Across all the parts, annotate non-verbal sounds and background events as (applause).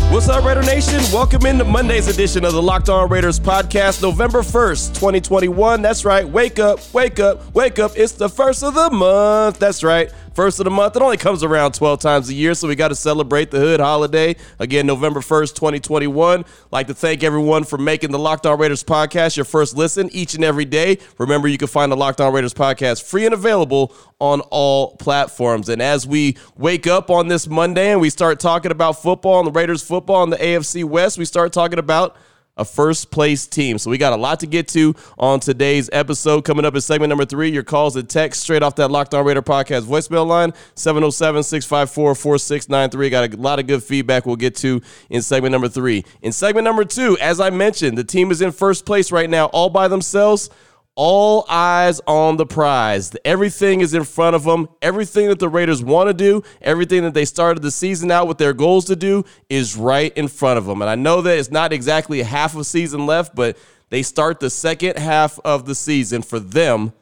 What's up, Raider Nation? Welcome into Monday's edition of the Locked On Raiders podcast, November 1st, 2021. That's right. Wake up, wake up, wake up. It's the first of the month. That's right. First of the month. It only comes around 12 times a year, so we got to celebrate the hood holiday. Again, November 1st, 2021. Like to thank everyone for making the Locked On Raiders podcast your first listen each and every day. Remember, you can find the Locked On Raiders podcast free and available on all platforms. And as we wake up on this Monday and we start talking about football and the Raiders football and the AFC West, we start talking about a first place team. So we got a lot to get to on today's episode. Coming up in segment number three, your calls and text straight off that Locked On Raider podcast voicemail line, 707-654-4693. Got a lot of good feedback we'll get to in segment number three. In segment number two, as I mentioned, the team is in first place right now all by themselves all eyes on the prize. Everything is in front of them. Everything that the Raiders want to do, everything that they started the season out with their goals to do is right in front of them. And I know that it's not exactly half a season left, but they start the second half of the season for them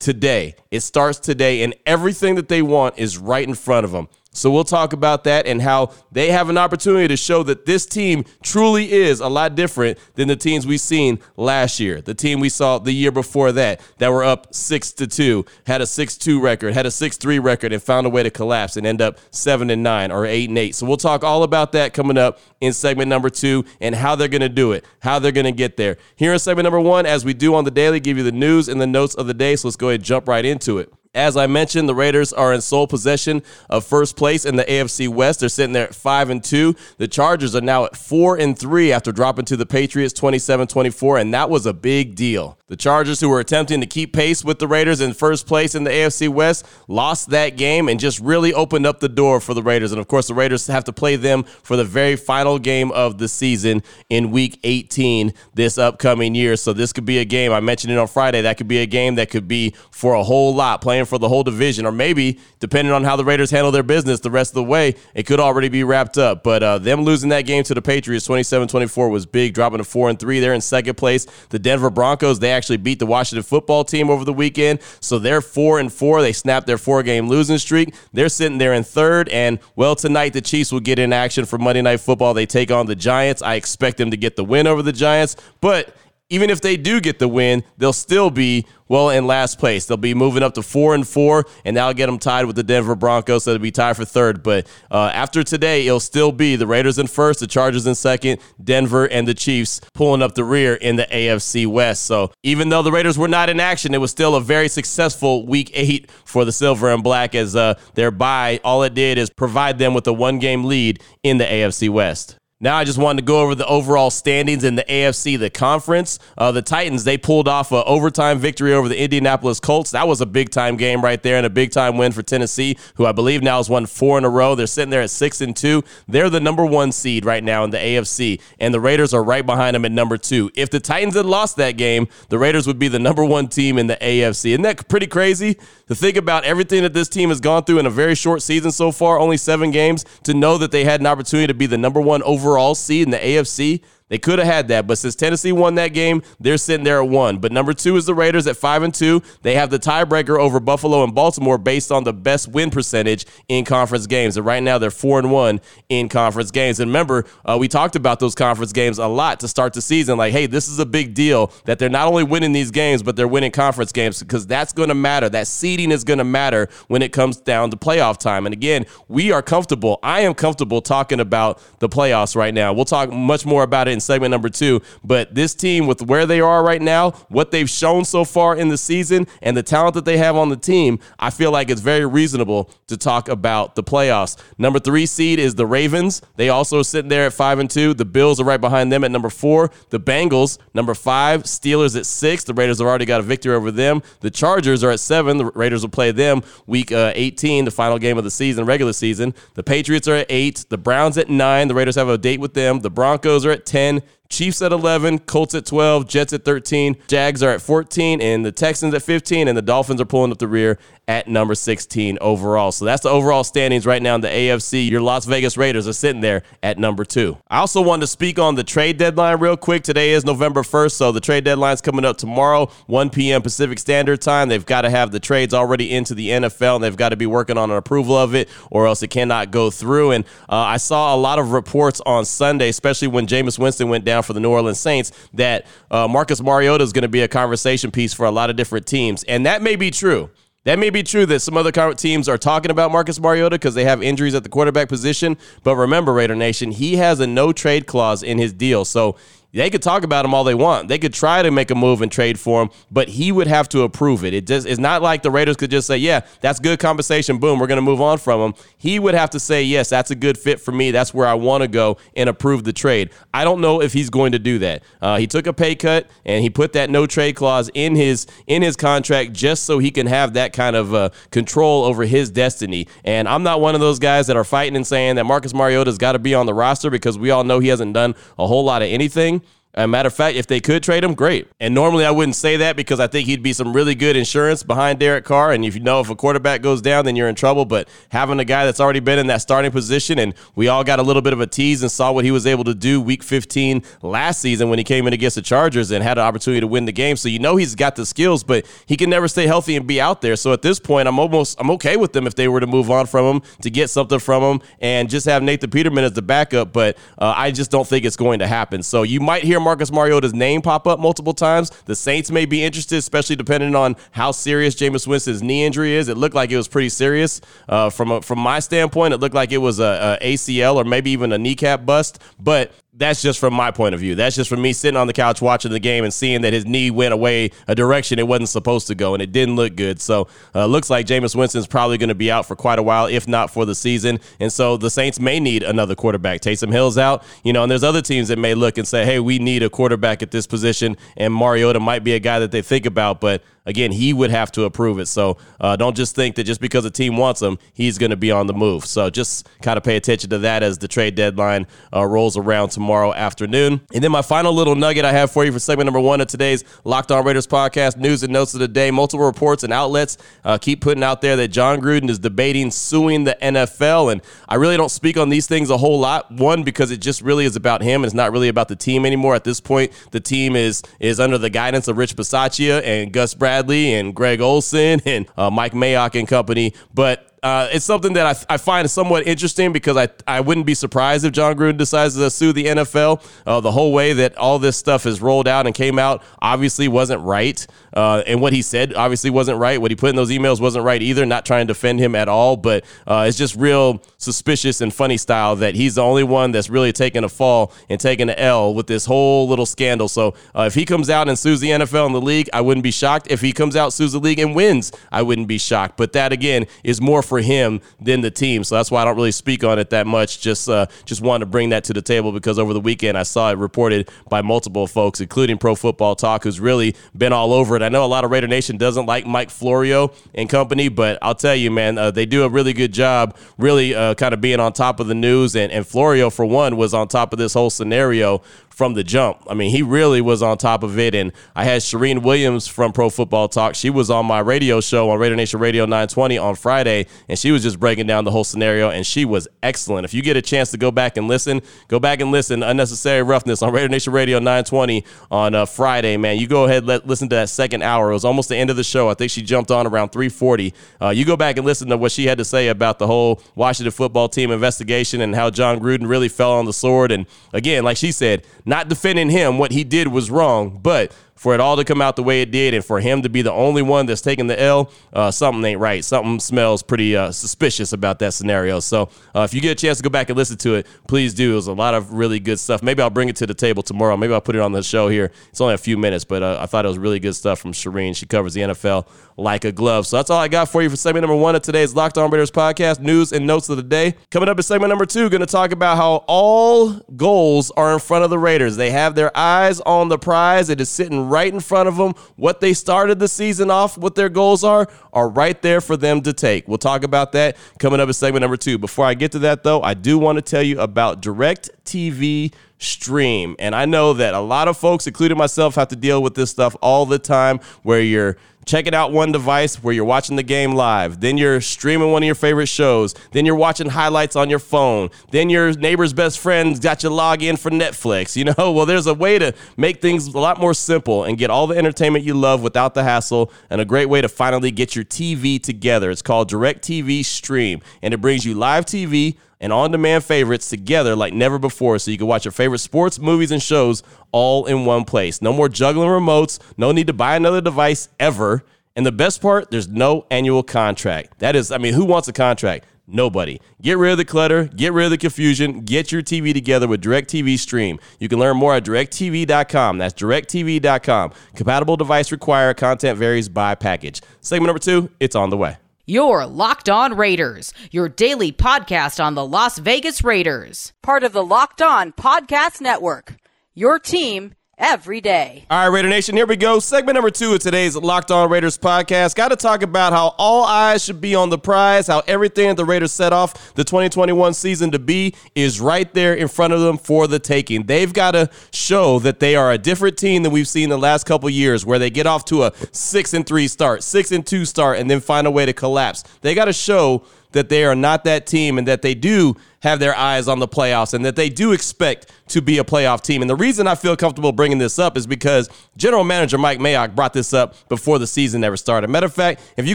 today. It starts today, and everything that they want is right in front of them. So we'll talk about that and how they have an opportunity to show that this team truly is a lot different than the teams we've seen last year. The team we saw the year before that that were up 6 to 2, had a 6-2 record, had a 6-3 record and found a way to collapse and end up 7 and 9 or 8 and 8. So we'll talk all about that coming up in segment number 2 and how they're going to do it, how they're going to get there. Here in segment number 1 as we do on the daily give you the news and the notes of the day. So let's go ahead and jump right into it. As I mentioned, the Raiders are in sole possession of first place in the AFC West. They're sitting there at 5 and 2. The Chargers are now at 4 and 3 after dropping to the Patriots 27-24 and that was a big deal. The Chargers who were attempting to keep pace with the Raiders in first place in the AFC West lost that game and just really opened up the door for the Raiders. And of course, the Raiders have to play them for the very final game of the season in week 18 this upcoming year. So this could be a game I mentioned it on Friday. That could be a game that could be for a whole lot playing for the whole division, or maybe depending on how the Raiders handle their business the rest of the way, it could already be wrapped up. But uh, them losing that game to the Patriots 27-24 was big, dropping to four and three. They're in second place. The Denver Broncos they actually beat the Washington Football Team over the weekend, so they're four and four. They snapped their four game losing streak. They're sitting there in third, and well tonight the Chiefs will get in action for Monday Night Football. They take on the Giants. I expect them to get the win over the Giants, but even if they do get the win, they'll still be well in last place. They'll be moving up to four and four, and that'll get them tied with the Denver Broncos. So they'll be tied for third. But uh, after today, it'll still be the Raiders in first, the Chargers in second, Denver and the Chiefs pulling up the rear in the AFC West. So even though the Raiders were not in action, it was still a very successful Week Eight for the Silver and Black. As uh, their bye, all it did is provide them with a one-game lead in the AFC West. Now I just wanted to go over the overall standings in the AFC, the conference. Uh, the Titans they pulled off an overtime victory over the Indianapolis Colts. That was a big time game right there, and a big time win for Tennessee, who I believe now has won four in a row. They're sitting there at six and two. They're the number one seed right now in the AFC, and the Raiders are right behind them at number two. If the Titans had lost that game, the Raiders would be the number one team in the AFC. Isn't that pretty crazy to think about everything that this team has gone through in a very short season so far, only seven games, to know that they had an opportunity to be the number one overall seed in the AFC. They could have had that, but since Tennessee won that game, they're sitting there at one. But number two is the Raiders at five and two. They have the tiebreaker over Buffalo and Baltimore based on the best win percentage in conference games. And right now they're four and one in conference games. And remember, uh, we talked about those conference games a lot to start the season. Like, hey, this is a big deal that they're not only winning these games, but they're winning conference games because that's going to matter. That seeding is going to matter when it comes down to playoff time. And again, we are comfortable. I am comfortable talking about the playoffs right now. We'll talk much more about it in segment number two. But this team, with where they are right now, what they've shown so far in the season, and the talent that they have on the team, I feel like it's very reasonable to talk about the playoffs. Number three seed is the Ravens. They also sitting there at five and two. The Bills are right behind them at number four. The Bengals, number five. Steelers at six. The Raiders have already got a victory over them. The Chargers are at seven. The Raiders will play them week uh, 18, the final game of the season, regular season. The Patriots are at eight. The Browns at nine. The Raiders have a date with them. The Broncos are at 10 man Chiefs at 11, Colts at 12, Jets at 13, Jags are at 14, and the Texans at 15, and the Dolphins are pulling up the rear at number 16 overall. So that's the overall standings right now in the AFC. Your Las Vegas Raiders are sitting there at number two. I also wanted to speak on the trade deadline real quick. Today is November 1st, so the trade deadline's coming up tomorrow, 1 p.m. Pacific Standard Time. They've got to have the trades already into the NFL, and they've got to be working on an approval of it, or else it cannot go through. And uh, I saw a lot of reports on Sunday, especially when Jameis Winston went down for the New Orleans Saints, that uh, Marcus Mariota is going to be a conversation piece for a lot of different teams. And that may be true. That may be true that some other teams are talking about Marcus Mariota because they have injuries at the quarterback position. But remember, Raider Nation, he has a no trade clause in his deal. So they could talk about him all they want. They could try to make a move and trade for him, but he would have to approve it. It just it's not like the Raiders could just say, "Yeah, that's good compensation. Boom, we're going to move on from him." He would have to say, "Yes, that's a good fit for me. That's where I want to go," and approve the trade. I don't know if he's going to do that. Uh, he took a pay cut and he put that no trade clause in his in his contract just so he can have that kind of uh, control over his destiny. And I'm not one of those guys that are fighting and saying that Marcus Mariota's got to be on the roster because we all know he hasn't done a whole lot of anything. A matter of fact, if they could trade him, great. And normally I wouldn't say that because I think he'd be some really good insurance behind Derek Carr. And if you know if a quarterback goes down, then you're in trouble. But having a guy that's already been in that starting position, and we all got a little bit of a tease and saw what he was able to do week 15 last season when he came in against the Chargers and had an opportunity to win the game. So you know he's got the skills, but he can never stay healthy and be out there. So at this point, I'm almost I'm okay with them if they were to move on from him to get something from him and just have Nathan Peterman as the backup. But uh, I just don't think it's going to happen. So you might hear Marcus Mariota's name pop up multiple times. The Saints may be interested, especially depending on how serious Jameis Winston's knee injury is. It looked like it was pretty serious. Uh, from a, from my standpoint, it looked like it was a, a ACL or maybe even a kneecap bust. But that's just from my point of view. That's just from me sitting on the couch watching the game and seeing that his knee went away a direction it wasn't supposed to go, and it didn't look good. So, uh, looks like Jameis Winston's probably going to be out for quite a while, if not for the season. And so the Saints may need another quarterback. Taysom Hill's out, you know, and there's other teams that may look and say, hey, we need a quarterback at this position, and Mariota might be a guy that they think about, but again, he would have to approve it. So uh, don't just think that just because a team wants him, he's going to be on the move. So just kind of pay attention to that as the trade deadline uh, rolls around tomorrow afternoon. And then my final little nugget I have for you for segment number one of today's Locked On Raiders podcast, news and notes of the day. Multiple reports and outlets uh, keep putting out there that Jon Gruden is debating suing the NFL. And I really don't speak on these things a whole lot. One, because it just really is about him. It's not really about the team anymore. At this point, the team is is under the guidance of Rich Bisaccia and Gus Bradley Bradley and Greg Olson and uh, Mike Mayock and company. But uh, it's something that I, I, find somewhat interesting because I, I wouldn't be surprised if Jon Gruden decides to sue the NFL. Uh, the whole way that all this stuff is rolled out and came out obviously wasn't right. Uh, and what he said obviously wasn't right. What he put in those emails wasn't right either. Not trying to defend him at all, but uh, it's just real suspicious and funny style that he's the only one that's really taking a fall and taking an L with this whole little scandal. So uh, if he comes out and sues the NFL and the league, I wouldn't be shocked. If he comes out, sues the league, and wins, I wouldn't be shocked. But that, again, is more for for him than the team. So that's why I don't really speak on it that much. Just uh, just wanted to bring that to the table because over the weekend I saw it reported by multiple folks, including Pro Football Talk, who's really been all over it. I know a lot of Raider Nation doesn't like Mike Florio and company, but I'll tell you, man, uh, they do a really good job, really uh, kind of being on top of the news. And, and Florio, for one, was on top of this whole scenario from the jump. I mean, he really was on top of it. And I had Charean Williams from Pro Football Talk. She was on my radio show on Raider Nation Radio 920 on Friday, and she was just breaking down the whole scenario, and she was excellent. If you get a chance to go back and listen, go back and listen. Unnecessary Roughness on Raider Nation Radio 920 on uh, Friday, man. You go ahead, let listen to that second hour. It was almost the end of the show. I think she jumped on around 340. Uh, you go back and listen to what she had to say about the whole Washington football team investigation and how Jon Gruden really fell on the sword. And again, like she said, not defending him. What he did was wrong, but for it all to come out the way it did and for him to be the only one that's taking the L, uh, something ain't right. Something smells pretty uh, suspicious about that scenario. So uh, if you get a chance to go back and listen to it, please do. It was a lot of really good stuff. Maybe I'll bring it to the table tomorrow. Maybe I'll put it on the show here. It's only a few minutes, but uh, I thought it was really good stuff from Charean. She covers the NFL like a glove. So that's all I got for you for segment number one of today's Locked On Raiders podcast, news and notes of the day. Coming up in segment number two, going to talk about how all goals are in front of the Raiders. They have their eyes on the prize. It is sitting right in front of them. What they started the season off, what their goals are, are right there for them to take. We'll talk about that coming up in segment number two. Before I get to that, though, I do want to tell you about Direct TV Stream. And I know that a lot of folks, including myself, have to deal with this stuff all the time where you're checking out one device where you're watching the game live, then you're streaming one of your favorite shows, then you're watching highlights on your phone, then your neighbor's best friend's got you log in for Netflix. You know, (laughs) well, there's a way to make things a lot more simple and get all the entertainment you love without the hassle, and a great way to finally get your TV together. It's called DirecTV Stream, and it brings you live TV and on demand favorites together like never before so you can watch your favorite sports, movies, and shows all in one place. No more juggling remotes, no need to buy another device ever. And the best part, there's no annual contract. That is, I mean, who wants a contract? Nobody. Get rid of the clutter, get rid of the confusion, get your TV together with DirecTV Stream. You can learn more at directv.com. That's directv.com. Compatible device required, content varies by package. Segment number two, it's on the way. Your Locked On Raiders, your daily podcast on the Las Vegas Raiders. Part of the Locked On Podcast Network. Your team every day. All right, Raider Nation, here we go. Segment number two of today's Locked On Raiders podcast. Got to talk about how all eyes should be on the prize, how everything the Raiders set off the 2021 season to be is right there in front of them for the taking. They've got to show that they are a different team than we've seen the last couple years, where they get off to a six and three start, six and two start, and then find a way to collapse. They got to show that they are not that team and that they do have their eyes on the playoffs and that they do expect to be a playoff team. And the reason I feel comfortable bringing this up is because general manager Mike Mayock brought this up before the season ever started. Matter of fact, if you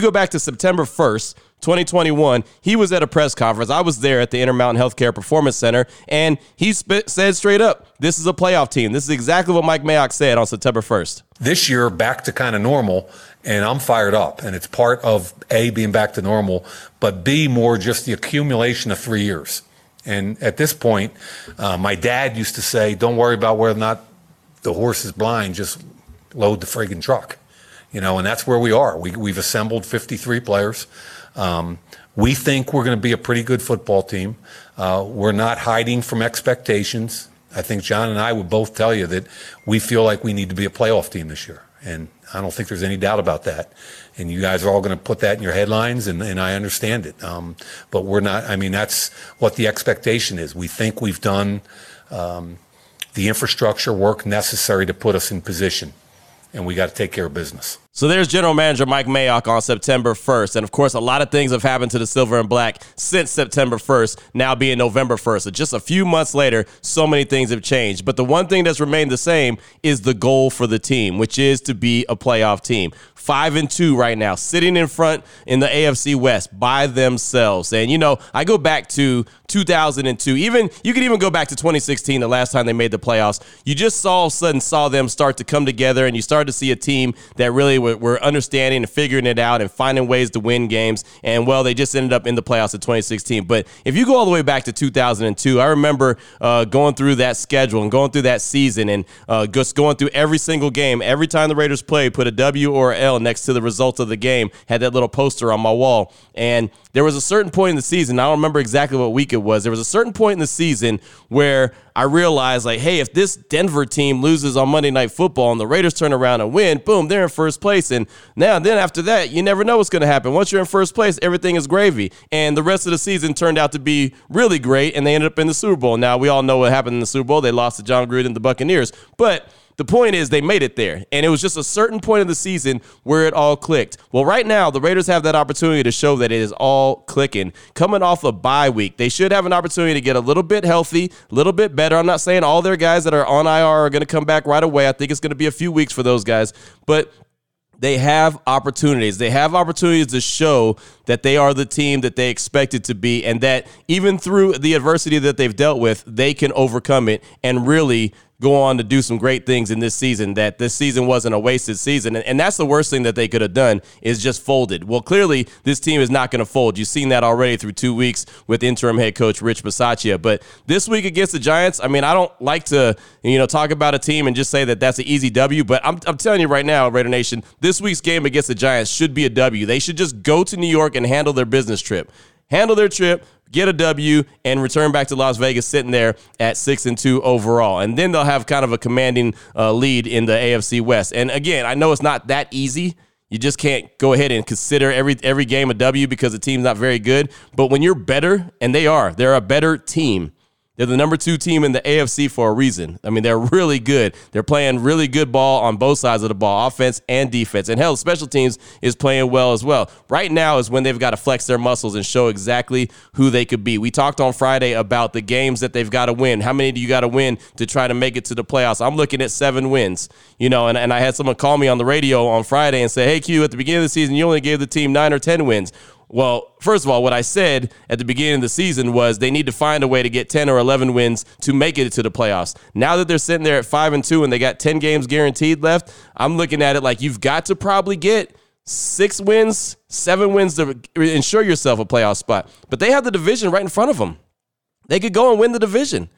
go back to September 1st, 2021, he was at a press conference. I was there at the Intermountain Healthcare Performance Center, and he sp- said straight up, This is a playoff team. This is exactly what Mike Mayock said on September 1st. This year, back to kind of normal, and I'm fired up. And it's part of A, being back to normal, but B, more just the accumulation of three years. And at this point, uh, my dad used to say, Don't worry about whether or not the horse is blind, just load the friggin' truck. You know, and that's where we are. We, we've assembled 53 players. Um, we think we're going to be a pretty good football team. Uh, we're not hiding from expectations. I think John and I would both tell you that we feel like we need to be a playoff team this year. And I don't think there's any doubt about that. And you guys are all going to put that in your headlines, and, and I understand it. Um, but we're not, I mean, that's what the expectation is. We think we've done um, the infrastructure work necessary to put us in position, and we got to take care of business. So there's General Manager Mike Mayock on September 1st. And of course, a lot of things have happened to the Silver and Black since September 1st, now being November 1st. So just a few months later, so many things have changed. But the one thing that's remained the same is the goal for the team, which is to be a playoff team. Five and two right now, sitting in front in the AFC West by themselves. And, you know, I go back to 2002. Even you could even go back to 2016, the last time they made the playoffs. You just saw all of a sudden saw them start to come together, and you started to see a team that really were, were understanding and figuring it out and finding ways to win games. And well, they just ended up in the playoffs in 2016. But if you go all the way back to 2002, I remember uh, going through that schedule and going through that season and uh, just going through every single game. Every time the Raiders played, put a W or L next to the result of the game. Had that little poster on my wall. And there was a certain point in the season. I don't remember exactly what week it was. There was a certain point in the season where I realized, like, hey, if this Denver team loses on Monday Night Football and the Raiders turn around and win, boom, they're in first place. And now, then after that, you never know what's going to happen. Once you're in first place, everything is gravy. And the rest of the season turned out to be really great, and they ended up in the Super Bowl. Now, we all know what happened in the Super Bowl. They lost to Jon Gruden and the Buccaneers. But the point is, they made it there. And it was just a certain point of the season where it all clicked. Well, right now, the Raiders have that opportunity to show that it is all clicking. Coming off a bye week, they should have an opportunity to get a little bit healthy, a little bit better. I'm not saying all their guys that are on IR are going to come back right away. I think it's going to be a few weeks for those guys. But they have opportunities. They have opportunities to show that they are the team that they expected to be, and that even through the adversity that they've dealt with, they can overcome it and really go on to do some great things in this season that this season wasn't a wasted season. And, and that's the worst thing that they could have done is just folded. Well clearly this team is not going to fold. You've seen that already through two weeks with interim head coach rich bisaccia. But this week against the giants i mean i don't like to you know talk about a team and just say that that's an easy w but i'm, I'm telling you right now raider nation this week's game against the giants should be a w. They should just go to new york and handle their business trip handle their trip get a W, and return back to Las Vegas sitting there at six and two overall. And then they'll have kind of a commanding uh, lead in the AFC West. And again, I know it's not that easy. You just can't go ahead and consider every every game a W because the team's not very good. But when you're better, and they are, they're a better team They're the number two team in the AFC for a reason. I mean, they're really good. They're playing really good ball on both sides of the ball, offense and defense. And hell, special teams is playing well as well. Right now is when they've got to flex their muscles and show exactly who they could be. We talked on Friday about the games that they've got to win. How many do you got to win to try to make it to the playoffs? I'm looking at seven wins. You know, and, and I had someone call me on the radio on Friday and say, hey, Q, at the beginning of the season, you only gave the team nine or 10 wins. Well, first of all, what I said at the beginning of the season was they need to find a way to get 10 or 11 wins to make it to the playoffs. Now that they're sitting there at 5 and 2 and they got 10 games guaranteed left, I'm looking at it like you've got to probably get 6 wins, 7 wins to ensure yourself a playoff spot. But they have the division right in front of them. They could go and win the division.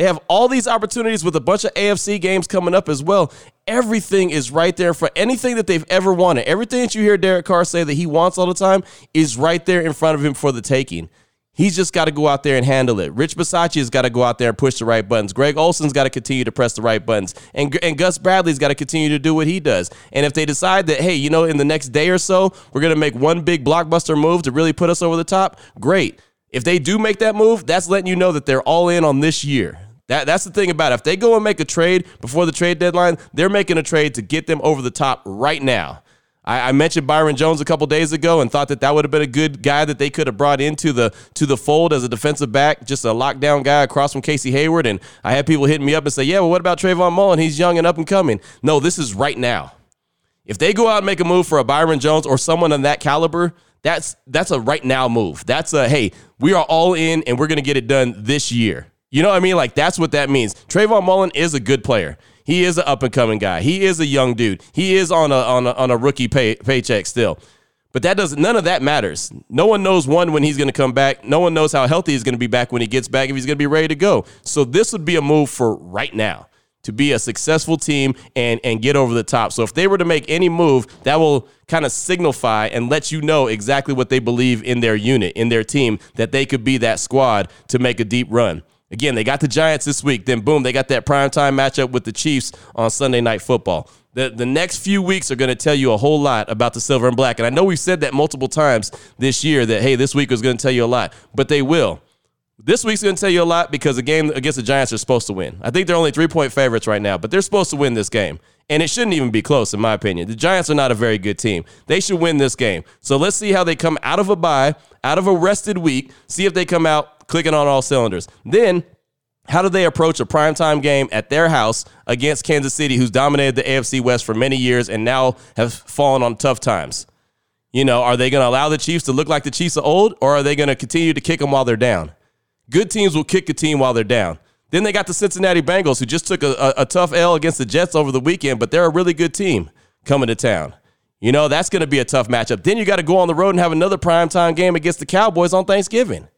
They have all these opportunities with a bunch of AFC games coming up as well. Everything is right there for anything that they've ever wanted. Everything that you hear Derek Carr say that he wants all the time is right there in front of him for the taking. He's just got to go out there and handle it. Rich Bisaccia has got to go out there and push the right buttons. Greg Olson's got to continue to press the right buttons. And, and Gus Bradley's got to continue to do what he does. And if they decide that, hey, you know, in the next day or so, we're going to make one big blockbuster move to really put us over the top, great. If they do make that move, that's letting you know that they're all in on this year. That, that's the thing about it. If they go and make a trade before the trade deadline, they're making a trade to get them over the top right now. I, mentioned Byron Jones a couple days ago and thought that that would have been a good guy that they could have brought into the to the fold as a defensive back, just a lockdown guy across from Casey Hayward. And I had people hitting me up and say, "Yeah, well, what about Trayvon Mullen? He's young and up and coming." No, this is right now. If they go out and make a move for a Byron Jones or someone of that caliber, that's that's a right now move. That's a hey, we are all in and we're going to get it done this year. You know what I mean? Like that's what that means. Trayvon Mullen is a good player. He is an up and coming guy. He is a young dude. He is on a on a, on a rookie pay, paycheck still. But that doesn't none of that matters. No one knows one when he's going to come back. No one knows how healthy he's going to be back when he gets back if he's going to be ready to go. So this would be a move for right now to be a successful team and and get over the top. So if they were to make any move, that will kind of signify and let you know exactly what they believe in their unit, in their team that they could be that squad to make a deep run. Again, they got the Giants this week. Then, boom, they got that primetime matchup with the Chiefs on Sunday Night Football. The, the next few weeks are going to tell you a whole lot about the silver and black. And I know we've said that multiple times this year that, hey, this week is going to tell you a lot, but they will. This week's going to tell you a lot because the game against the Giants are supposed to win. I think they're only three point favorites right now, but they're supposed to win this game. And it shouldn't even be close, in my opinion. The Giants are not a very good team. They should win this game. So let's see how they come out of a bye, out of a rested week, see if they come out clicking on all cylinders. Then how do they approach a primetime game at their house against Kansas City, who's dominated the AFC West for many years and now have fallen on tough times? You know, are they going to allow the Chiefs to look like the Chiefs of old, or are they going to continue to kick them while they're down? Good teams will kick a team while they're down. Then they got the Cincinnati Bengals, who just took a, a, a tough L against the Jets over the weekend, but they're a really good team coming to town. You know, that's going to be a tough matchup. Then you got to go on the road and have another primetime game against the Cowboys on Thanksgiving.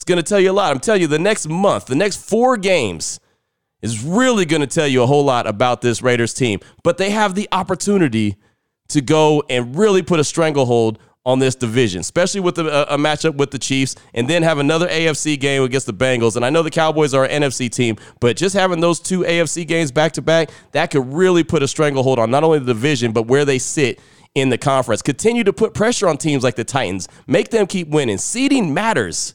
It's going to tell you a lot. I'm telling you, the next month, the next four games is really going to tell you a whole lot about this Raiders team. But they have the opportunity to go and really put a stranglehold on this division, especially with a, uh, a, matchup with the Chiefs, and then have another AFC game against the Bengals. And I know the Cowboys are an NFC team, but just having those two AFC games back to back, that could really put a stranglehold on not only the division, but where they sit in the conference. Continue to put pressure on teams like the Titans, make them keep winning. Seeding matters.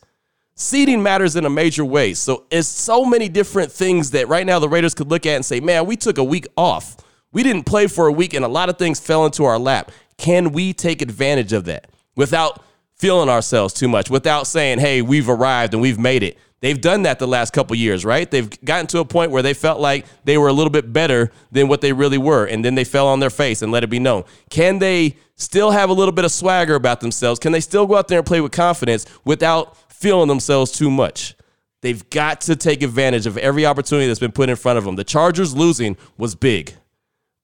Seeding matters in a major way. So it's so many different things that right now the Raiders could look at and say, man, we took a week off. We didn't play for a week and a lot of things fell into our lap. Can we take advantage of that without feeling ourselves too much, without saying, hey, we've arrived and we've made it? They've done that the last couple years, right? They've gotten to a point where they felt like they were a little bit better than what they really were, and then they fell on their face and let it be known. Can they still have a little bit of swagger about themselves? Can they still go out there and play with confidence without feeling themselves too much. They've got to take advantage of every opportunity that's been put in front of them. The Chargers losing was big.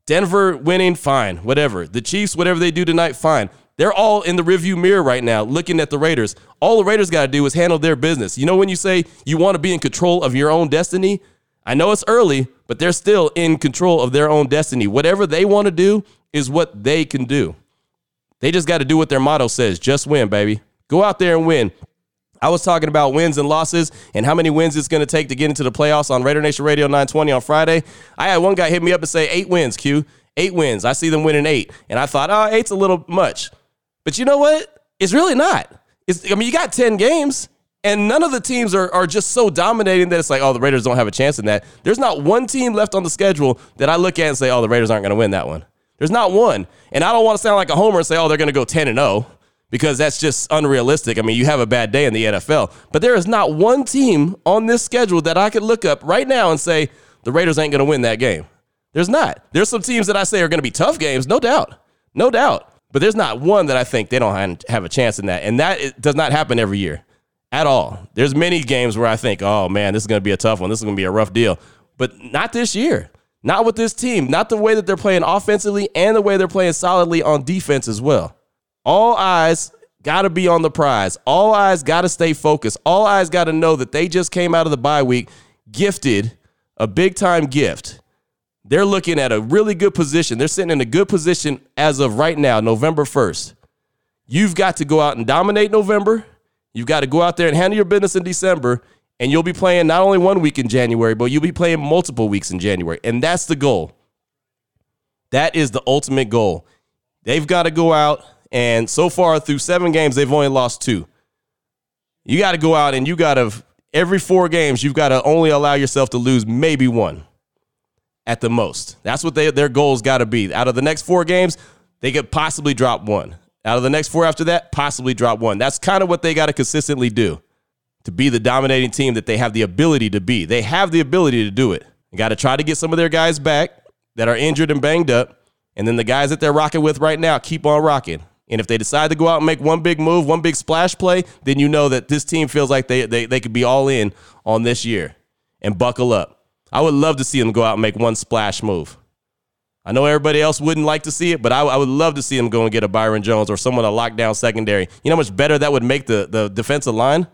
Denver winning, fine, whatever. The Chiefs, whatever they do tonight, fine. They're all in the rearview mirror right now looking at the Raiders. All the Raiders got to do is handle their business. You know, when you say you want to be in control of your own destiny, I know it's early, but they're still in control of their own destiny. Whatever they want to do is what they can do. They just got to do what their motto says just win, baby. Go out there and win. I was talking about wins and losses and how many wins it's going to take to get into the playoffs on Raider Nation Radio 920 on Friday. I had one guy hit me up and say, eight wins, Q. Eight wins. I see them winning eight. And I thought, oh, eight's a little much. But you know what? It's really not. It's, I mean, you got 10 games. And none of the teams are, are just so dominating that it's like, oh, the Raiders don't have a chance in that. There's not one team left on the schedule that I look at and say, oh, the Raiders aren't going to win that one. There's not one. And I don't want to sound like a homer and say, oh, they're going to go 10 and 0 because that's just unrealistic. I mean, you have a bad day in the NFL. But there is not one team on this schedule that I could look up right now and say, the Raiders ain't going to win that game. There's not. There's some teams that I say are going to be tough games, no doubt. No doubt. But there's not one that I think they don't have a chance in that. And that does not happen every year at all. There's many games where I think, oh man, this is going to be a tough one. This is going to be a rough deal. But not this year. Not with this team. Not the way that they're playing offensively and the way they're playing solidly on defense as well. All eyes got to be on the prize. All eyes got to stay focused. All eyes got to know that they just came out of the bye week gifted a big time gift. They're looking at a really good position. They're sitting in a good position as of right now, November 1st. You've got to go out and dominate November. You've got to go out there and handle your business in December. And you'll be playing not only one week in January, but you'll be playing multiple weeks in January. And that's the goal. That is the ultimate goal. They've got to go out and so far, through seven games, they've only lost two. You got to go out and you got to, every four games, you've got to only allow yourself to lose maybe one at the most. That's what they, their goals got to be. Out of the next four games, they could possibly drop one. Out of the next four after that, possibly drop one. That's kind of what they got to consistently do to be the dominating team that they have the ability to be. They have the ability to do it. Got to try to get some of their guys back that are injured and banged up. And then the guys that they're rocking with right now, keep on rocking. And if they decide to go out and make one big move, one big splash play, then you know that this team feels like they, they, they could be all in on this year and buckle up. I would love to see them go out and make one splash move. I know everybody else wouldn't like to see it, but I, I would love to see them go and get a Byron Jones or someone a lockdown secondary. You know how much better that would make the, the defensive line?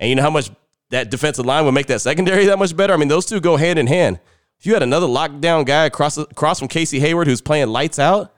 And you know how much that defensive line would make that secondary that much better? I mean, those two go hand in hand. If you had another lockdown guy across across from Casey Hayward who's playing lights out,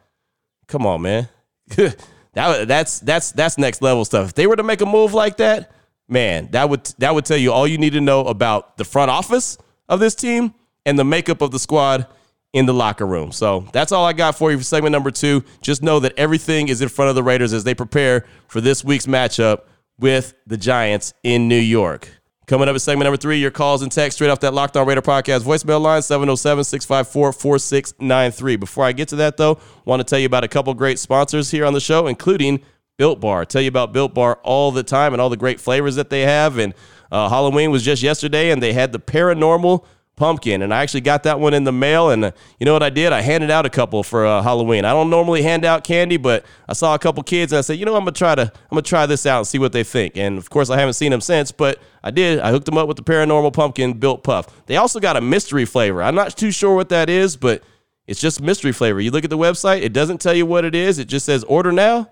come on, man. (laughs) that that's that's that's next level stuff. If they were to make a move like that, man, that would that would tell you all you need to know about the front office of this team and the makeup of the squad in the locker room. So that's all I got for you for segment number two. Just know that everything is in front of the Raiders as they prepare for this week's matchup with the Giants in New York. Coming up at segment number three, your calls and texts straight off that Locked On Raider podcast voicemail line, 707-654-4693. Before I get to that, though, want to tell you about a couple great sponsors here on the show, including Built Bar. Tell you about Built Bar all the time and all the great flavors that they have. And uh, Halloween was just yesterday, and they had the paranormal pumpkin, and I actually got that one in the mail. And uh, you know what I did? I handed out a couple for uh, Halloween. I don't normally hand out candy, but I saw a couple kids, and I said, you know, I'm gonna try to I'm gonna try this out and see what they think. And of course, I haven't seen them since, but I did. I hooked them up with the paranormal pumpkin built puff. They also got a mystery flavor. I'm not too sure what that is, but it's just mystery flavor. You look at the website, it doesn't tell you what it is. It just says order now.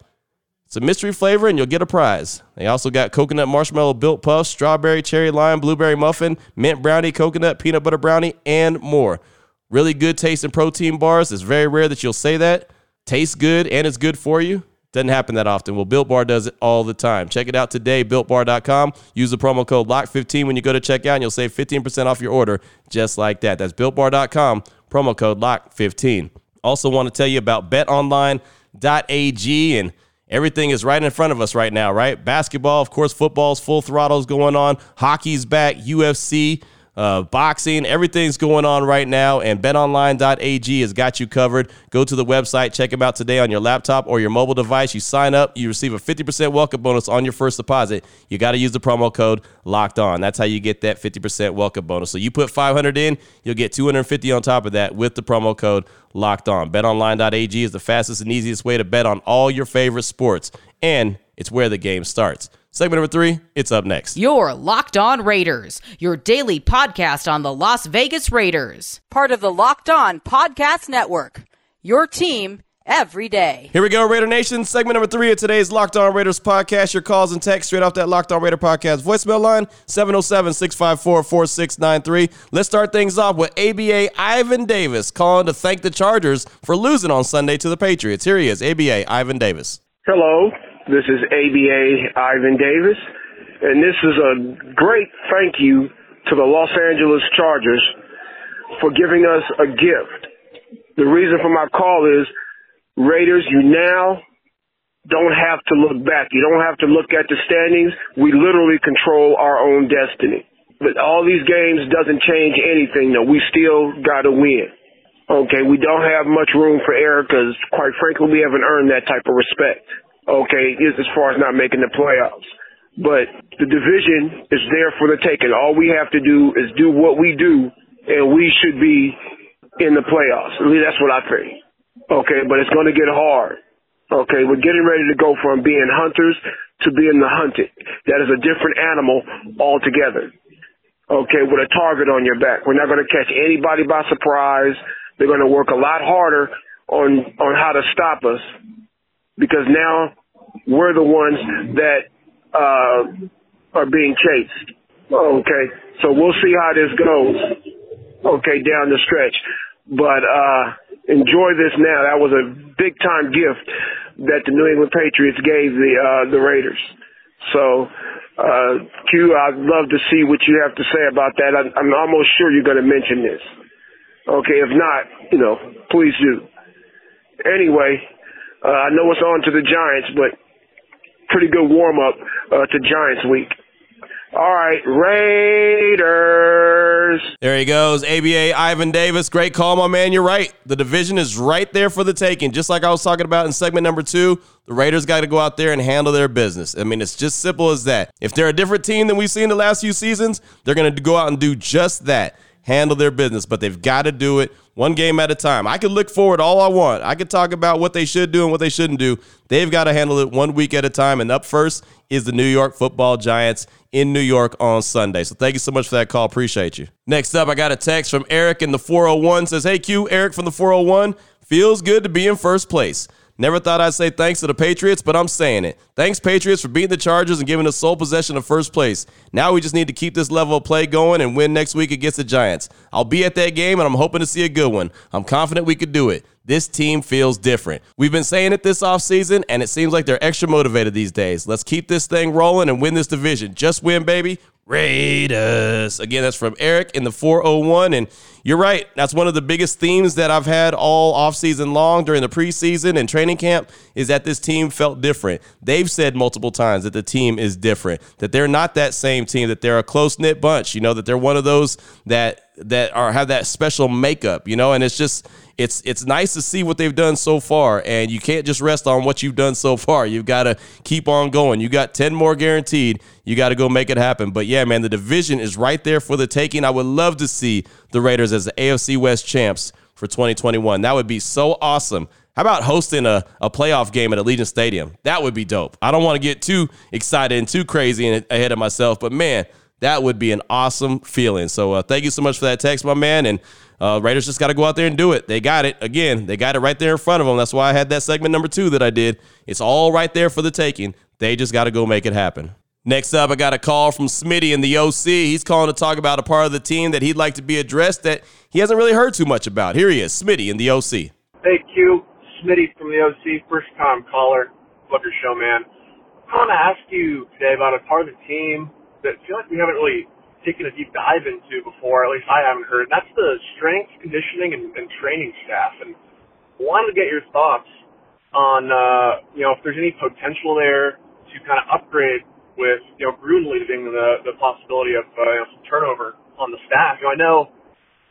It's a mystery flavor, and you'll get a prize. They also got coconut marshmallow built puffs, strawberry, cherry lime, blueberry muffin, mint brownie, coconut, peanut butter brownie, and more. Really good taste in protein bars. It's very rare that you'll say that. Tastes good and it's good for you. Doesn't happen that often. Well, Built Bar does it all the time. Check it out today, builtbar.com. Use the promo code LOCK15 when you go to checkout, and you'll save 15% off your order just like that. That's builtbar.com, promo code LOCK15. Also, want to tell you about betonline.ag and Everything is right in front of us right now, right? Basketball, of course, football's full throttles going on. Hockey's back, UFC, uh, boxing, everything's going on right now, and betonline.ag has got you covered. Go to the website, check them out today on your laptop or your mobile device. You sign up, you receive a 50% welcome bonus on your first deposit. You got to use the promo code locked on. That's how you get that 50% welcome bonus. So you put 500 in, you'll get 250 on top of that with the promo code locked on. BetOnline.ag is the fastest and easiest way to bet on all your favorite sports, and it's where the game starts. Segment number three, it's up next. Your Locked On Raiders, your daily podcast on the Las Vegas Raiders, part of the Locked On Podcast Network. Your team every day. Here we go, Raider Nation. Segment number three of today's Locked On Raiders podcast. Your calls and texts straight off that Locked On Raider podcast voicemail line 707 654 4693. Let's start things off with ABA Ivan Davis calling to thank the Chargers for losing on Sunday to the Patriots. Here he is, ABA Ivan Davis. Hello. This is ABA Ivan Davis, and this is a great thank you to the Los Angeles Chargers for giving us a gift. The reason for my call is Raiders, you now don't have to look back. You don't have to look at the standings. We literally control our own destiny. But all these games doesn't change anything. though. we still got to win. Okay, we don't have much room for error because, quite frankly, we haven't earned that type of respect. Okay, as far as not making the playoffs. But the division is there for the taking. All we have to do is do what we do, and we should be in the playoffs. At least that's what I think. Okay, but it's going to get hard. Okay, we're getting ready to go from being hunters to being the hunted. That is a different animal altogether. Okay, with a target on your back. We're not going to catch anybody by surprise. They're going to work a lot harder on on how to stop us because now we're the ones that uh, are being chased. Okay, so we'll see how this goes. Okay, down the stretch, but uh, enjoy this now. That was a big time gift that the New England Patriots gave the uh, the Raiders. So, uh, Q, I'd love to see what you have to say about that. I, I'm almost sure you're going to mention this. Okay, if not, you know, please do. Anyway, uh, I know it's on to the Giants, but pretty good warm up uh, to Giants week. All right, Raiders. There he goes. ABA Ivan Davis. Great call, my man. You're right. The division is right there for the taking. Just like I was talking about in segment number two, the Raiders got to go out there and handle their business. I mean, it's just simple as that. If they're a different team than we've seen the last few seasons, they're going to go out and do just that handle their business, but they've got to do it one game at a time. I can look forward all I want. I can talk about what they should do and what they shouldn't do. They've got to handle it one week at a time. And up first is the New York football Giants in New York on Sunday. So thank you so much for that call. Appreciate you. Next up, I got a text from Eric in the 401 says, Hey Q, Eric from the 401. Feels good to be in first place. Never thought I'd say thanks to the Patriots, but I'm saying it. Thanks, Patriots, for beating the Chargers and giving us sole possession of first place. Now we just need to keep this level of play going and win next week against the Giants. I'll be at that game and I'm hoping to see a good one. I'm confident we could do it. This team feels different. We've been saying it this offseason, and it seems like they're extra motivated these days. Let's keep this thing rolling and win this division. Just win, baby. Raiders. Again, that's from Eric in the 401. And you're right. That's one of the biggest themes that I've had all offseason long during the preseason and training camp is that this team felt different. They've said multiple times that the team is different, that they're not that same team, that they're a close knit bunch, you know, that they're one of those that that are have that special makeup, you know, and it's just it's it's nice to see what they've done so far and you can't just rest on what you've done so far. You've got to keep on going. You got 10 more guaranteed. You got to go make it happen. But yeah, man, the division is right there for the taking. I would love to see the Raiders as the AFC West champs for 2021. That would be so awesome. How about hosting a, a playoff game at Allegiant Stadium? That would be dope. I don't want to get too excited and too crazy and ahead of myself, but man, that would be an awesome feeling. So uh, thank you so much for that text, my man. And uh, Raiders just got to go out there and do it. They got it. Again, they got it right there in front of them. That's why I had that segment number two that I did. It's all right there for the taking. They just got to go make it happen. Next up, I got a call from Smitty in the OC. He's calling to talk about a part of the team that he'd like to be addressed that he hasn't really heard too much about. Here he is, Smitty in the OC. Hey, Q. Smitty from the OC, first time caller, Booker Show, man. I want to ask you today about a part of the team that I feel like we haven't really taken a deep dive into before, at least I haven't heard. That's the strength, conditioning, and, and training staff. And wanted to get your thoughts on, uh, you know, if there's any potential there to kind of upgrade with, you know, Gruden leaving the, the possibility of, uh, you know, some turnover on the staff. You know, I know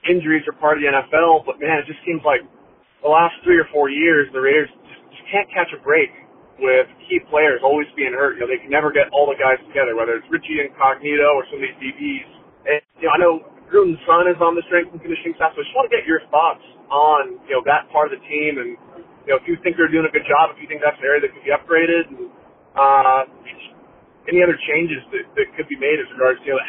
injuries are part of the NFL, but man, it just seems like the last three or four years, the Raiders just, just can't catch a break with key players always being hurt. You know, they can never get all the guys together, whether it's Richie Incognito or some of these DBs. And, you know, I know Gruden's son is on the strength and conditioning staff, so I just want to get your thoughts on, you know, that part of the team and, you know, if you think they're doing a good job, if you think that's an area that could be upgraded, and uh, any other changes that, that could be made as regards to, you know, the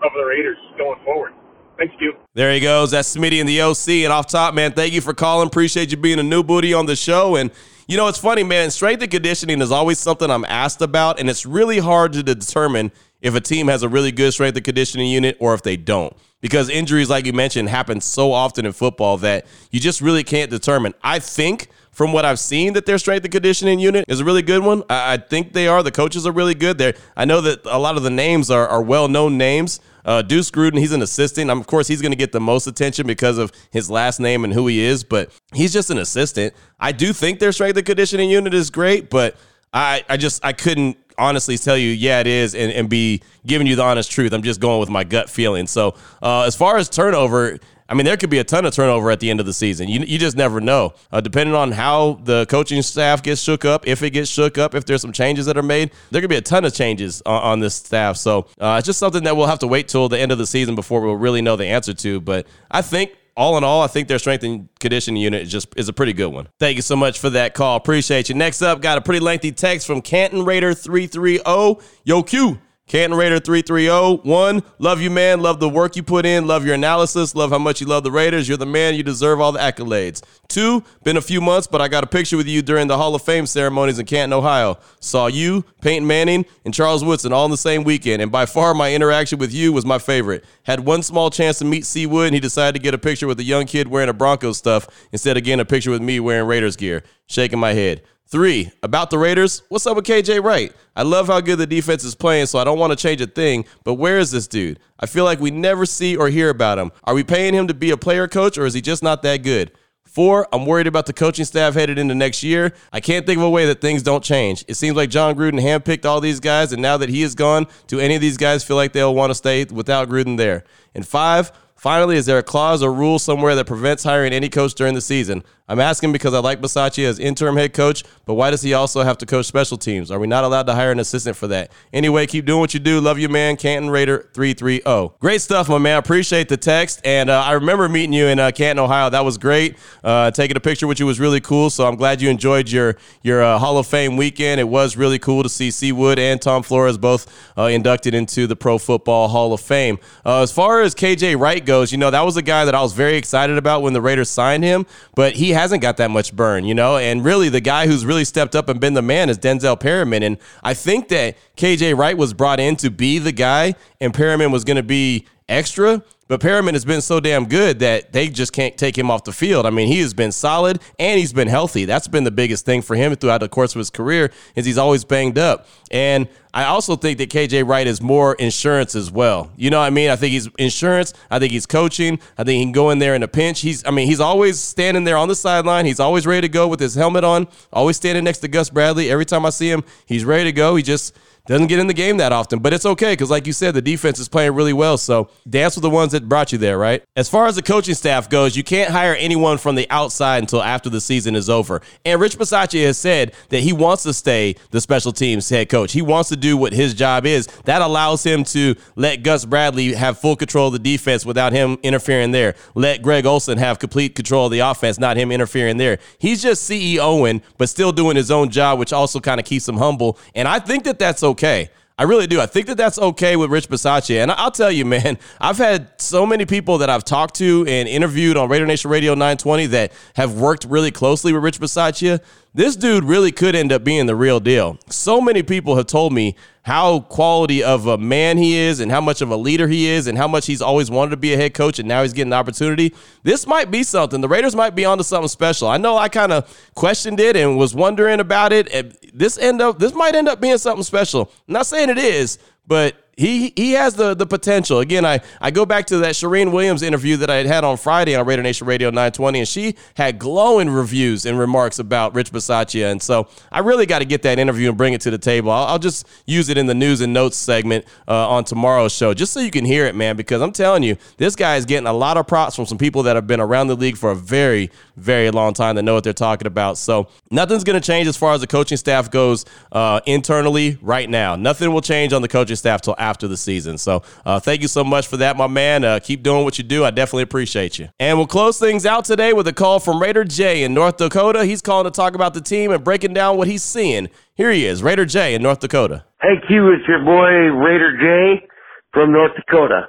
health of the Raiders going forward. Thanks, you. There he goes. That's Smitty in the OC. And off top, man, thank you for calling. Appreciate you being a new booty on the show. And you know, it's funny, man. Strength and conditioning is always something I'm asked about, and it's really hard to determine if a team has a really good strength and conditioning unit or if they don't. Because injuries, like you mentioned, happen so often in football that you just really can't determine. I think from what I've seen that their strength and conditioning unit is a really good one. I, think they are. The coaches are really good. There, I know that a lot of the names are, are well known names. Uh, Deuce Gruden, he's an assistant. Um, of course, he's going to get the most attention because of his last name and who he is, but he's just an assistant. I do think their strength and conditioning unit is great, but I, I just I couldn't honestly tell you, yeah, it is, and, and be giving you the honest truth. I'm just going with my gut feeling. So uh, as far as turnover, I mean, there could be a ton of turnover at the end of the season. You, you just never know. Uh, depending on how the coaching staff gets shook up, if it gets shook up, if there's some changes that are made, there could be a ton of changes on, on this staff. So uh, it's just something that we'll have to wait till the end of the season before we'll really know the answer to. But I think all in all, I think their strength and conditioning unit is just is a pretty good one. Thank you so much for that call. Appreciate you. Next up, got a pretty lengthy text from Canton Raider 330. Yo, Q. Canton Raider 3301. Love you, man. Love the work you put in. Love your analysis. Love how much you love the Raiders. You're the man. You deserve all the accolades. Two, been a few months, but I got a picture with you during the Hall of Fame ceremonies in Canton, Ohio. Saw you, Peyton Manning, and Charles Woodson all in the same weekend, and by far my interaction with you was my favorite. Had one small chance to meet C. Wood, and he decided to get a picture with a young kid wearing a Broncos stuff instead of getting a picture with me wearing Raiders gear. Shaking my head. Three, about the Raiders, what's up with KJ Wright? I love how good the defense is playing, so I don't want to change a thing, but where is this dude? I feel like we never see or hear about him. Are we paying him to be a player coach, or is he just not that good? Four, I'm worried about the coaching staff headed into next year. I can't think of a way that things don't change. It seems like Jon Gruden handpicked all these guys, and now that he is gone, do any of these guys feel like they'll want to stay without Gruden there? And five, Finally, is there a clause or rule somewhere that prevents hiring any coach during the season? I'm asking because I like Bisaccia as interim head coach, but why does he also have to coach special teams? Are we not allowed to hire an assistant for that? Anyway, keep doing what you do. Love you, man. Canton Raider 330. Great stuff, my man. Appreciate the text. And uh, I remember meeting you in uh, Canton, Ohio. That was great. Uh, taking a picture with you was really cool. So I'm glad you enjoyed your, your uh, Hall of Fame weekend. It was really cool to see C. Wood and Tom Flores both uh, inducted into the Pro Football Hall of Fame. Uh, as far as KJ Wright goes, you know, that was a guy that I was very excited about when the Raiders signed him, but he hasn't got that much burn, you know? And really, the guy who's really stepped up and been the man is Denzel Perryman. And I think that KJ Wright was brought in to be the guy, and Perryman was going to be extra. But Perryman has been so damn good that they just can't take him off the field. I mean, he has been solid and he's been healthy. That's been the biggest thing for him throughout the course of his career is he's always banged up. And I also think that KJ Wright is more insurance as well. You know what I mean? I think he's insurance. I think he's coaching. I think he can go in there in a pinch. He's I mean, he's always standing there on the sideline. He's always ready to go with his helmet on, always standing next to Gus Bradley. Every time I see him, he's ready to go. He just doesn't get in the game that often, but it's okay because, like you said, the defense is playing really well. So dance with the ones that brought you there, right? As far as the coaching staff goes, you can't hire anyone from the outside until after the season is over. And Rich Bisaccia has said that he wants to stay the special teams head coach. He wants to do what his job is. That allows him to let Gus Bradley have full control of the defense without him interfering there. Let Greg Olson have complete control of the offense, not him interfering there. He's just CEOing, but still doing his own job, which also kind of keeps him humble. And I think that that's okay okay. I really do. I think that that's okay with Rich Bisaccia. And I'll tell you, (laughs) man, I've had so many people that I've talked to and interviewed on Raider Nation Radio 920 that have worked really closely with Rich Bisaccia. This dude really could end up being the real deal. So many people have told me how quality of a man he is and how much of a leader he is and how much he's always wanted to be a head coach and now he's getting the opportunity. This might be something. The Raiders might be onto something special. I know I kind of questioned it and was wondering about it. This end up this might end up being something special. I'm not saying it is, but he he has the the potential. Again, I, I go back to that Charean Williams interview that I had had on Friday on Raider Nation Radio 920, and she had glowing reviews and remarks about Rich Bisaccia. And so I really got to get that interview and bring it to the table. I'll, I'll just use it in the news and notes segment uh, on tomorrow's show, just so you can hear it, man, because I'm telling you, this guy is getting a lot of props from some people that have been around the league for a very, very long time that know what they're talking about. So nothing's going to change as far as the coaching staff goes uh, internally right now. Nothing will change on the coaching staff till after the season. So uh, thank you so much for that, my man. Uh, keep doing what you do. I definitely appreciate you. And we'll close things out today with a call from Raider J in North Dakota. He's calling to talk about the team and breaking down what he's seeing. Here he is, Raider J in North Dakota. Hey Q, it's your boy Raider J from North Dakota.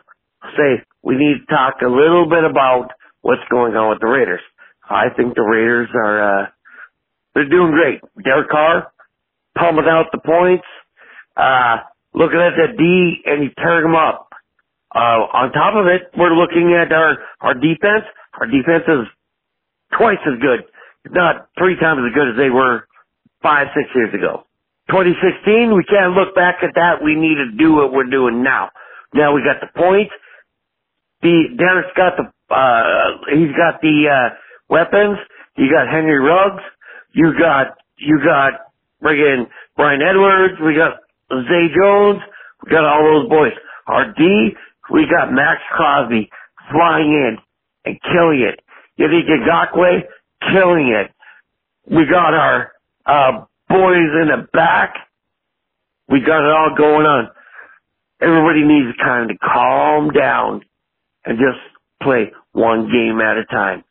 Say we need to talk a little bit about what's going on with the Raiders. I think the Raiders are uh they're doing great. Derek Carr pumping out the points. Uh looking at the D and you turn them up. Uh, on top of it, we're looking at our, our defense. Our defense is twice as good, if not three times as good as they were five, six years ago. 2016, we can't look back at that. We need to do what we're doing now. Now we got the points. The, Derek's got the, uh, he's got the, uh, weapons. You got Henry Ruggs. You got, you got friggin' Bryan Edwards, we got Zay Jones, we got all those boys. Our D, we got Maxx Crosby flying in and killing it. Yannick Ngakoue, killing it. We got our uh, boys in the back. We got it all going on. Everybody needs to kind of calm down and just play one game at a time.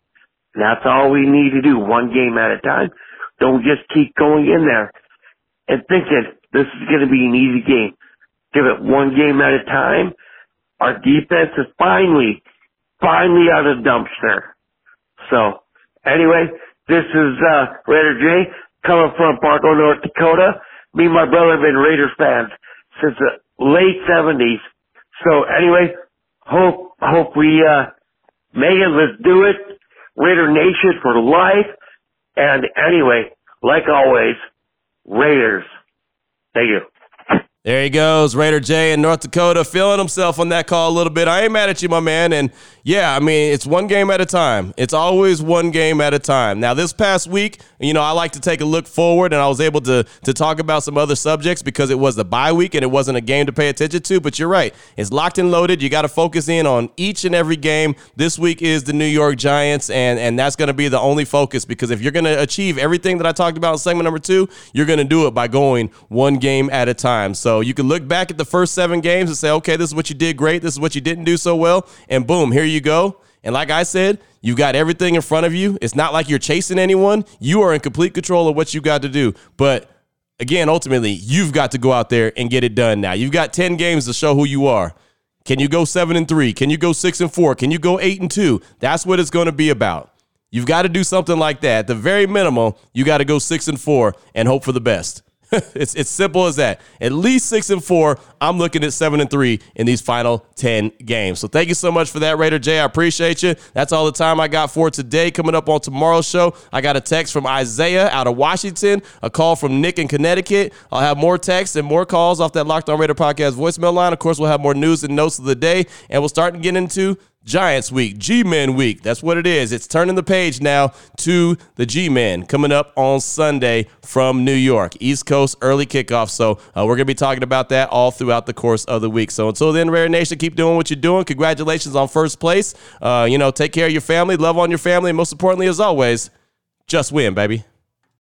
That's all we need to do, one game at a time. Don't just keep going in there and thinking this is going to be an easy game. Give it one game at a time. Our defense is finally, finally out of the dumpster. So, anyway, this is uh, Raider J coming from Fargo, North Dakota. Me and my brother have been Raiders fans since the late 70s. So, anyway, hope hope we uh, make it. Let's do it. Raider Nation for life. And anyway, like always, Raiders. Thank you. There he goes, Raider J in North Dakota, feeling himself on that call a little bit. I ain't mad at you, my man. And yeah, I mean, it's one game at a time. It's always one game at a time. Now, this past week, you know, I like to take a look forward, and I was able to to talk about some other subjects because it was the bye week and it wasn't a game to pay attention to. But you're right, it's locked and loaded. You got to focus in on each and every game. This week is the New York Giants, and and that's going to be the only focus because if you're going to achieve everything that I talked about in segment number two, you're going to do it by going one game at a time. So you can look back at the first seven games and say, okay, this is what you did great. This is what you didn't do so well, and boom, here you go. And like I said, you've got everything in front of you. It's not like you're chasing anyone. You are in complete control of what you got to do. But again, ultimately, you've got to go out there and get it done now. You've got 10 games to show who you are. Can you go 7 and 3? Can you go 6 and 4? Can you go 8 and 2? That's what it's going to be about. You've got to do something like that. At the very minimum, you got to go 6 and 4 and hope for the best. (laughs) it's it's simple as that. At least six and four. I'm looking at seven and three in these final ten games. So thank you so much for that, Raider J. I appreciate you. That's all the time I got for today. Coming up on tomorrow's show, I got a text from Isaiah out of Washington, a call from Nick in Connecticut. I'll have more texts and more calls off that Locked On Raider podcast voicemail line. Of course, we'll have more news and notes of the day, and we'll start to get into Giants Week, G Men Week. That's what it is. It's turning the page now to the G Men coming up on Sunday from New York, East Coast early kickoff. So uh, we're going to be talking about that all throughout the course of the week. So until then, Raider Nation, keep doing what you're doing. Congratulations on first place. Uh, you know, take care of your family, love on your family, and most importantly, as always, just win, baby.